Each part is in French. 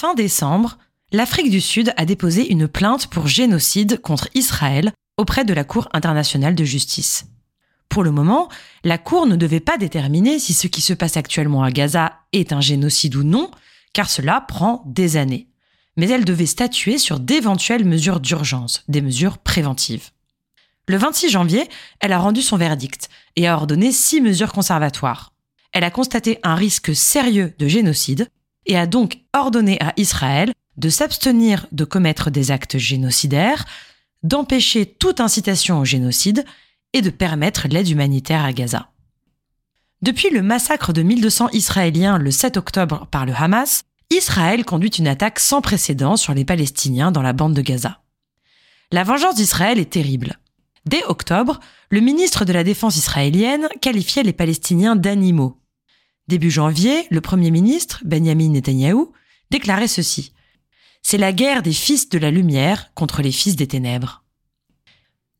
Fin décembre, l'Afrique du Sud a déposé une plainte pour génocide contre Israël auprès de la Cour internationale de justice. Pour le moment, la Cour ne devait pas déterminer si ce qui se passe actuellement à Gaza est un génocide ou non, car cela prend des années. Mais elle devait statuer sur d'éventuelles mesures d'urgence, des mesures préventives. Le 26 janvier, elle a rendu son verdict et a ordonné six mesures conservatoires. Elle a constaté un risque sérieux de génocide et a donc ordonné à Israël de s'abstenir de commettre des actes génocidaires, d'empêcher toute incitation au génocide et de permettre l'aide humanitaire à Gaza. Depuis le massacre de 1200 Israéliens le 7 octobre par le Hamas, Israël conduit une attaque sans précédent sur les Palestiniens dans la bande de Gaza. La vengeance d'Israël est terrible. Dès octobre, le ministre de la Défense israélienne qualifiait les Palestiniens d'animaux. Début janvier, le Premier ministre, Benjamin Netanyahou, déclarait ceci. C'est la guerre des fils de la lumière contre les fils des ténèbres.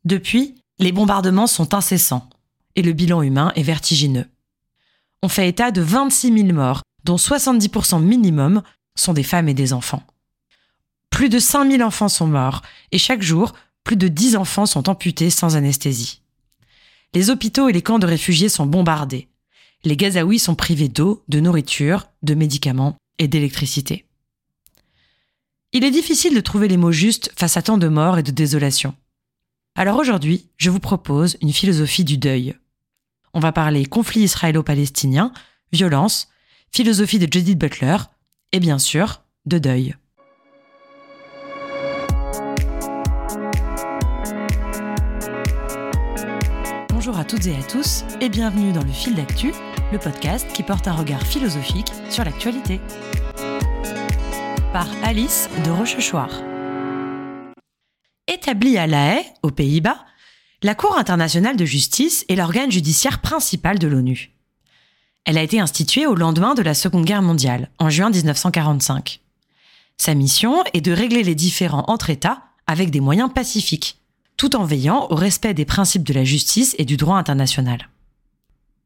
Depuis, les bombardements sont incessants et le bilan humain est vertigineux. On fait état de 26 000 morts, dont 70% minimum sont des femmes et des enfants. Plus de 5 000 enfants sont morts et chaque jour, plus de 10 enfants sont amputés sans anesthésie. Les hôpitaux et les camps de réfugiés sont bombardés. Les Gazaouis sont privés d'eau, de nourriture, de médicaments et d'électricité. Il est difficile de trouver les mots justes face à tant de morts et de désolation. Alors aujourd'hui, je vous propose une philosophie du deuil. On va parler conflit israélo-palestinien, violence, philosophie de Judith Butler et bien sûr de deuil. Bonjour à toutes et à tous et bienvenue dans le fil d'actu, le podcast qui porte un regard philosophique sur l'actualité. Par Alice de Rochechouart. Établie à La Haye, aux Pays-Bas, la Cour internationale de justice est l'organe judiciaire principal de l'ONU. Elle a été instituée au lendemain de la Seconde Guerre mondiale, en juin 1945. Sa mission est de régler les différends entre États avec des moyens pacifiques, tout en veillant au respect des principes de la justice et du droit international.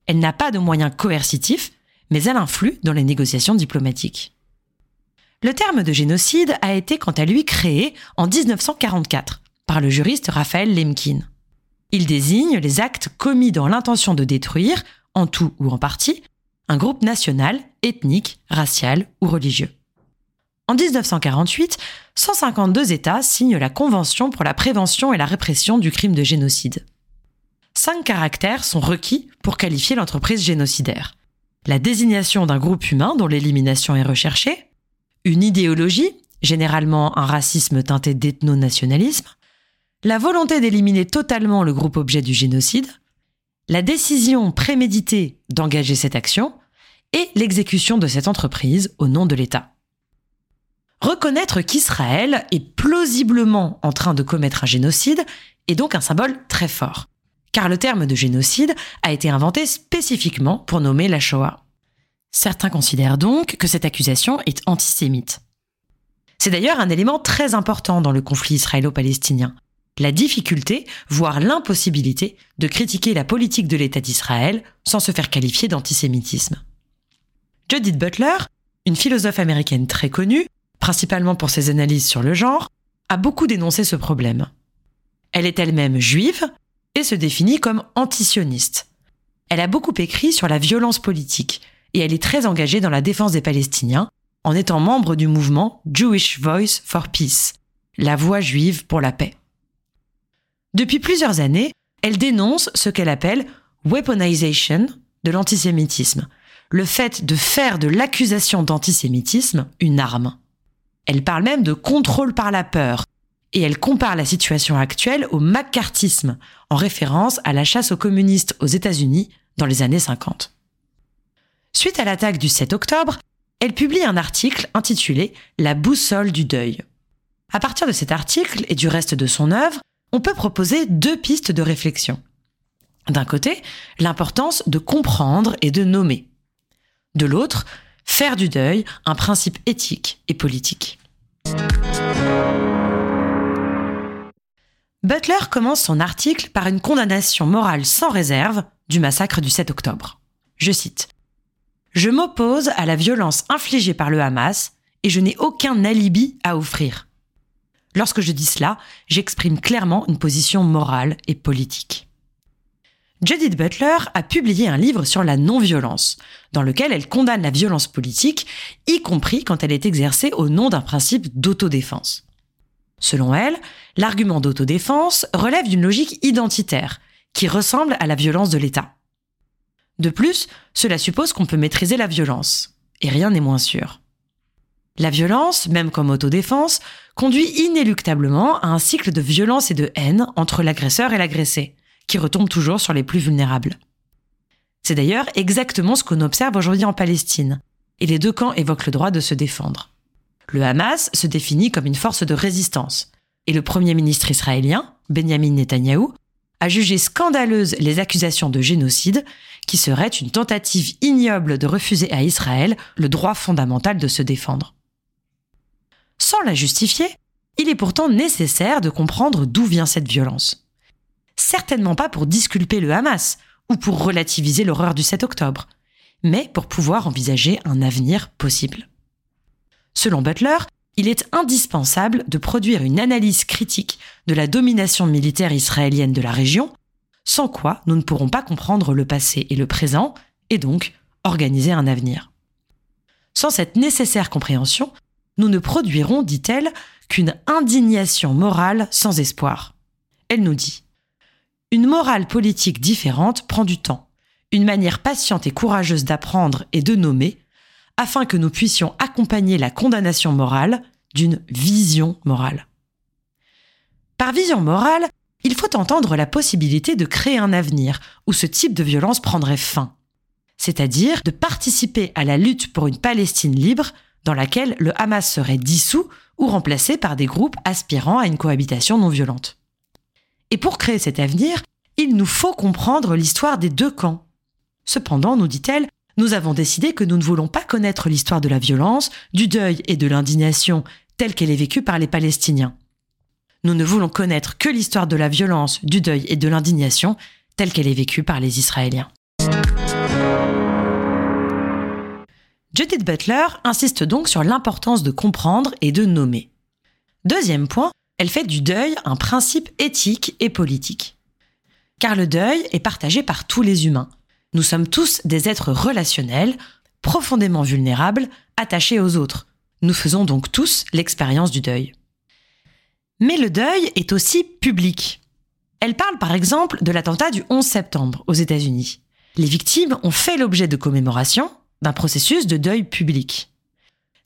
Elle n'a pas de moyens coercitifs, mais elle influe dans les négociations diplomatiques. Le terme de génocide a été quant à lui créé en 1944 par le juriste Raphaël Lemkin. Il désigne les actes commis dans l'intention de détruire, en tout ou en partie, un groupe national, ethnique, racial ou religieux. En 1948, 152 États signent la Convention pour la prévention et la répression du crime de génocide. Cinq caractères sont requis pour qualifier l'entreprise génocidaire. La désignation d'un groupe humain dont l'élimination est recherchée, une idéologie, généralement un racisme teinté d'ethno-nationalisme, la volonté d'éliminer totalement le groupe objet du génocide, la décision préméditée d'engager cette action et l'exécution de cette entreprise au nom de l'État. Reconnaître qu'Israël est plausiblement en train de commettre un génocide est donc un symbole très fort, car le terme de génocide a été inventé spécifiquement pour nommer la Shoah. Certains considèrent donc que cette accusation est antisémite. C'est d'ailleurs un élément très important dans le conflit israélo-palestinien. La difficulté, voire l'impossibilité, de critiquer la politique de l'État d'Israël sans se faire qualifier d'antisémitisme. Judith Butler, une philosophe américaine très connue, principalement pour ses analyses sur le genre, a beaucoup dénoncé ce problème. Elle est elle-même juive et se définit comme antisioniste. Elle a beaucoup écrit sur la violence politique, et elle est très engagée dans la défense des Palestiniens en étant membre du mouvement Jewish Voice for Peace, la voix juive pour la paix. Depuis plusieurs années, elle dénonce ce qu'elle appelle weaponization de l'antisémitisme, le fait de faire de l'accusation d'antisémitisme une arme. Elle parle même de contrôle par la peur, et elle compare la situation actuelle au macartisme, en référence à la chasse aux communistes aux États-Unis dans les années 50. Suite à l'attaque du 7 octobre, elle publie un article intitulé La boussole du deuil. À partir de cet article et du reste de son œuvre, on peut proposer deux pistes de réflexion. D'un côté, l'importance de comprendre et de nommer. De l'autre, faire du deuil un principe éthique et politique. Butler commence son article par une condamnation morale sans réserve du massacre du 7 octobre. Je cite je m'oppose à la violence infligée par le Hamas et je n'ai aucun alibi à offrir. Lorsque je dis cela, j'exprime clairement une position morale et politique. Judith Butler a publié un livre sur la non-violence, dans lequel elle condamne la violence politique, y compris quand elle est exercée au nom d'un principe d'autodéfense. Selon elle, l'argument d'autodéfense relève d'une logique identitaire, qui ressemble à la violence de l'État. De plus, cela suppose qu'on peut maîtriser la violence, et rien n'est moins sûr. La violence, même comme autodéfense, conduit inéluctablement à un cycle de violence et de haine entre l'agresseur et l'agressé, qui retombe toujours sur les plus vulnérables. C'est d'ailleurs exactement ce qu'on observe aujourd'hui en Palestine, et les deux camps évoquent le droit de se défendre. Le Hamas se définit comme une force de résistance, et le Premier ministre israélien, Benjamin Netanyahou, a jugé scandaleuses les accusations de génocide, qui seraient une tentative ignoble de refuser à Israël le droit fondamental de se défendre. Sans la justifier, il est pourtant nécessaire de comprendre d'où vient cette violence. Certainement pas pour disculper le Hamas ou pour relativiser l'horreur du 7 octobre, mais pour pouvoir envisager un avenir possible. Selon Butler, il est indispensable de produire une analyse critique de la domination militaire israélienne de la région, sans quoi nous ne pourrons pas comprendre le passé et le présent, et donc organiser un avenir. Sans cette nécessaire compréhension, nous ne produirons, dit-elle, qu'une indignation morale sans espoir. Elle nous dit Une morale politique différente prend du temps, une manière patiente et courageuse d'apprendre et de nommer, afin que nous puissions accompagner la condamnation morale d'une vision morale. Par vision morale, il faut entendre la possibilité de créer un avenir où ce type de violence prendrait fin, c'est-à-dire de participer à la lutte pour une Palestine libre dans laquelle le Hamas serait dissous ou remplacé par des groupes aspirant à une cohabitation non violente. Et pour créer cet avenir, il nous faut comprendre l'histoire des deux camps. Cependant, nous dit-elle, nous avons décidé que nous ne voulons pas connaître l'histoire de la violence, du deuil et de l'indignation telle qu'elle est vécue par les Palestiniens. Nous ne voulons connaître que l'histoire de la violence, du deuil et de l'indignation telle qu'elle est vécue par les Israéliens. Judith Butler insiste donc sur l'importance de comprendre et de nommer. Deuxième point, elle fait du deuil un principe éthique et politique. Car le deuil est partagé par tous les humains. Nous sommes tous des êtres relationnels, profondément vulnérables, attachés aux autres. Nous faisons donc tous l'expérience du deuil. Mais le deuil est aussi public. Elle parle par exemple de l'attentat du 11 septembre aux États-Unis. Les victimes ont fait l'objet de commémorations, d'un processus de deuil public.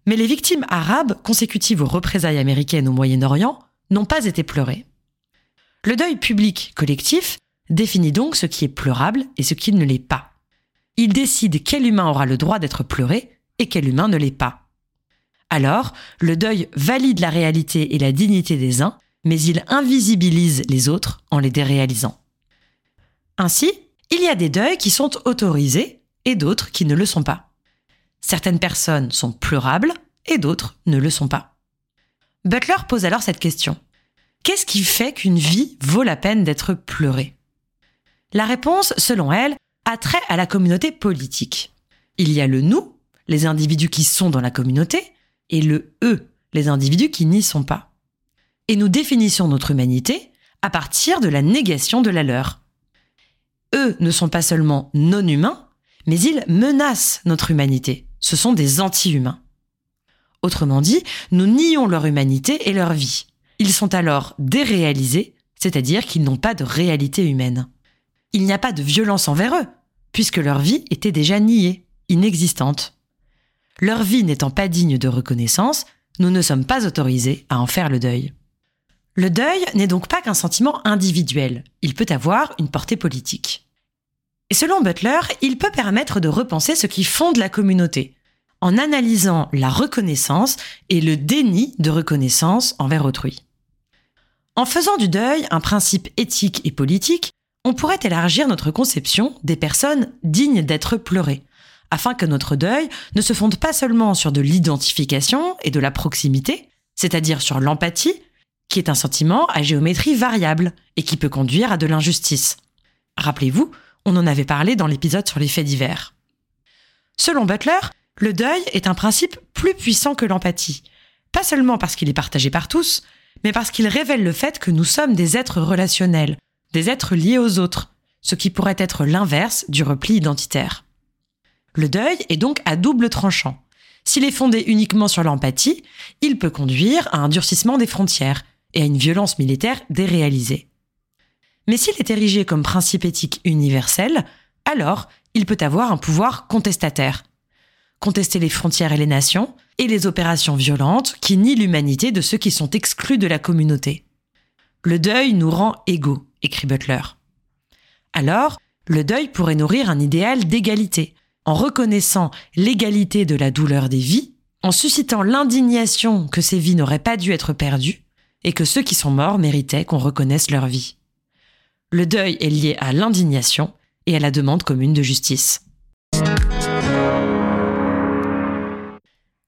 Mais les victimes arabes consécutives aux représailles américaines au Moyen-Orient n'ont pas été pleurées. Le deuil public collectif définit donc ce qui est pleurable et ce qui ne l'est pas. Il décide quel humain aura le droit d'être pleuré et quel humain ne l'est pas. Alors, le deuil valide la réalité et la dignité des uns, mais il invisibilise les autres en les déréalisant. Ainsi, il y a des deuils qui sont autorisés et d'autres qui ne le sont pas. Certaines personnes sont pleurables et d'autres ne le sont pas. Butler pose alors cette question. Qu'est-ce qui fait qu'une vie vaut la peine d'être pleurée? La réponse, selon elle, a trait à la communauté politique. Il y a le nous, les individus qui sont dans la communauté, et le eux, les individus qui n'y sont pas. Et nous définissons notre humanité à partir de la négation de la leur. Eux ne sont pas seulement non humains, mais ils menacent notre humanité ce sont des anti-humains. Autrement dit, nous nions leur humanité et leur vie. Ils sont alors déréalisés, c'est-à-dire qu'ils n'ont pas de réalité humaine. Il n'y a pas de violence envers eux, puisque leur vie était déjà niée, inexistante. Leur vie n'étant pas digne de reconnaissance, nous ne sommes pas autorisés à en faire le deuil. Le deuil n'est donc pas qu'un sentiment individuel, il peut avoir une portée politique. Et selon Butler, il peut permettre de repenser ce qui fonde la communauté, en analysant la reconnaissance et le déni de reconnaissance envers autrui. En faisant du deuil un principe éthique et politique, on pourrait élargir notre conception des personnes dignes d'être pleurées, afin que notre deuil ne se fonde pas seulement sur de l'identification et de la proximité, c'est-à-dire sur l'empathie, qui est un sentiment à géométrie variable et qui peut conduire à de l'injustice. Rappelez-vous, on en avait parlé dans l'épisode sur les faits divers. Selon Butler, Le deuil est un principe plus puissant que l'empathie. Pas seulement parce qu'il est partagé par tous, mais parce qu'il révèle le fait que nous sommes des êtres relationnels, des êtres liés aux autres, ce qui pourrait être l'inverse du repli identitaire. Le deuil est donc à double tranchant. S'il est fondé uniquement sur l'empathie, il peut conduire à un durcissement des frontières et à une violence militaire déréalisée. Mais s'il est érigé comme principe éthique universel, alors il peut avoir un pouvoir contestataire. Contester les frontières et les nations, et les opérations violentes qui nient l'humanité de ceux qui sont exclus de la communauté. Le deuil nous rend égaux, écrit Butler. Alors, le deuil pourrait nourrir un idéal d'égalité, en reconnaissant l'égalité de la douleur des vies, en suscitant l'indignation que ces vies n'auraient pas dû être perdues, et que ceux qui sont morts méritaient qu'on reconnaisse leur vie. Le deuil est lié à l'indignation et à la demande commune de justice.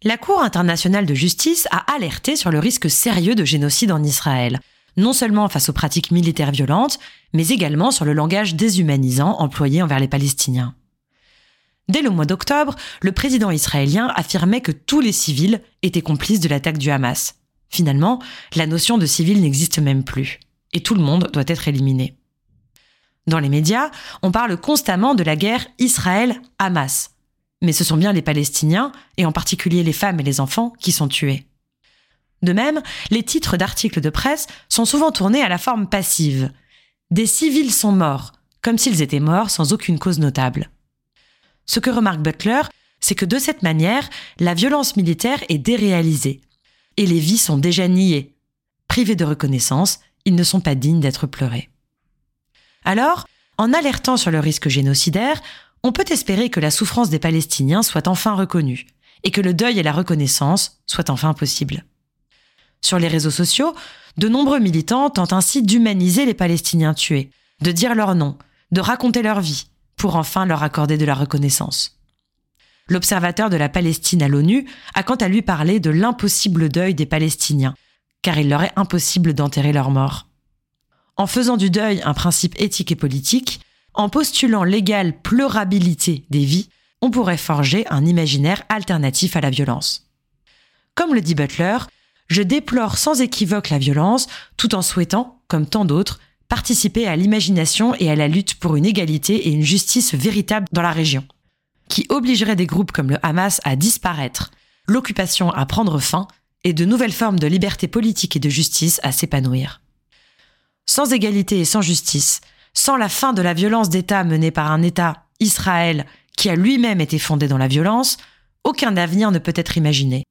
La Cour internationale de justice a alerté sur le risque sérieux de génocide en Israël, non seulement face aux pratiques militaires violentes, mais également sur le langage déshumanisant employé envers les Palestiniens. Dès le mois d'octobre, le président israélien affirmait que tous les civils étaient complices de l'attaque du Hamas. Finalement, la notion de civil n'existe même plus, et tout le monde doit être éliminé. Dans les médias, on parle constamment de la guerre Israël-Hamas, mais ce sont bien les Palestiniens, et en particulier les femmes et les enfants, qui sont tués. De même, les titres d'articles de presse sont souvent tournés à la forme passive. Des civils sont morts, comme s'ils étaient morts sans aucune cause notable. Ce que remarque Butler, c'est que de cette manière, la violence militaire est déréalisée, et les vies sont déjà niées. Privés de reconnaissance, ils ne sont pas dignes d'être pleurés. Alors, en alertant sur le risque génocidaire, on peut espérer que la souffrance des Palestiniens soit enfin reconnue et que le deuil et la reconnaissance soient enfin possibles. Sur les réseaux sociaux, de nombreux militants tentent ainsi d'humaniser les Palestiniens tués, de dire leur nom, de raconter leur vie, pour enfin leur accorder de la reconnaissance. L'observateur de la Palestine à l'ONU a quant à lui parlé de l'impossible deuil des Palestiniens, car il leur est impossible d'enterrer leurs morts. En faisant du deuil un principe éthique et politique, en postulant l'égale pleurabilité des vies, on pourrait forger un imaginaire alternatif à la violence. Comme le dit Butler, je déplore sans équivoque la violence tout en souhaitant, comme tant d'autres, participer à l'imagination et à la lutte pour une égalité et une justice véritable dans la région, qui obligerait des groupes comme le Hamas à disparaître, l'occupation à prendre fin et de nouvelles formes de liberté politique et de justice à s'épanouir. Sans égalité et sans justice, sans la fin de la violence d'État menée par un État, Israël, qui a lui-même été fondé dans la violence, aucun avenir ne peut être imaginé.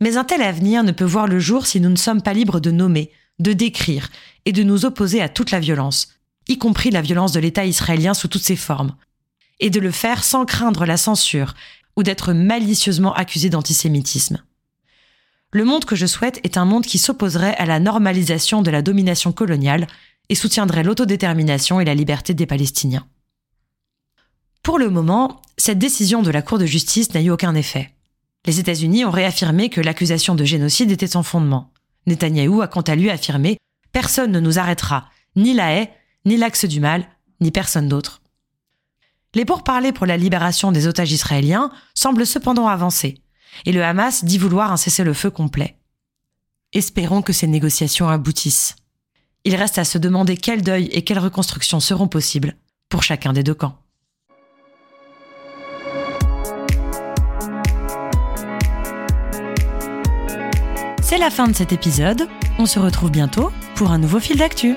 Mais un tel avenir ne peut voir le jour si nous ne sommes pas libres de nommer, de décrire et de nous opposer à toute la violence, y compris la violence de l'État israélien sous toutes ses formes, et de le faire sans craindre la censure ou d'être malicieusement accusé d'antisémitisme. Le monde que je souhaite est un monde qui s'opposerait à la normalisation de la domination coloniale et soutiendrait l'autodétermination et la liberté des Palestiniens. Pour le moment, cette décision de la Cour de justice n'a eu aucun effet. Les États-Unis ont réaffirmé que l'accusation de génocide était sans fondement. Netanyahou a quant à lui affirmé Personne ne nous arrêtera, ni la haie, ni l'axe du mal, ni personne d'autre. Les pourparlers pour la libération des otages israéliens semblent cependant avancer, et le Hamas dit vouloir un cessez-le-feu complet. Espérons que ces négociations aboutissent. Il reste à se demander quel deuil et quelle reconstruction seront possibles pour chacun des deux camps. C'est la fin de cet épisode. On se retrouve bientôt pour un nouveau fil d'actu.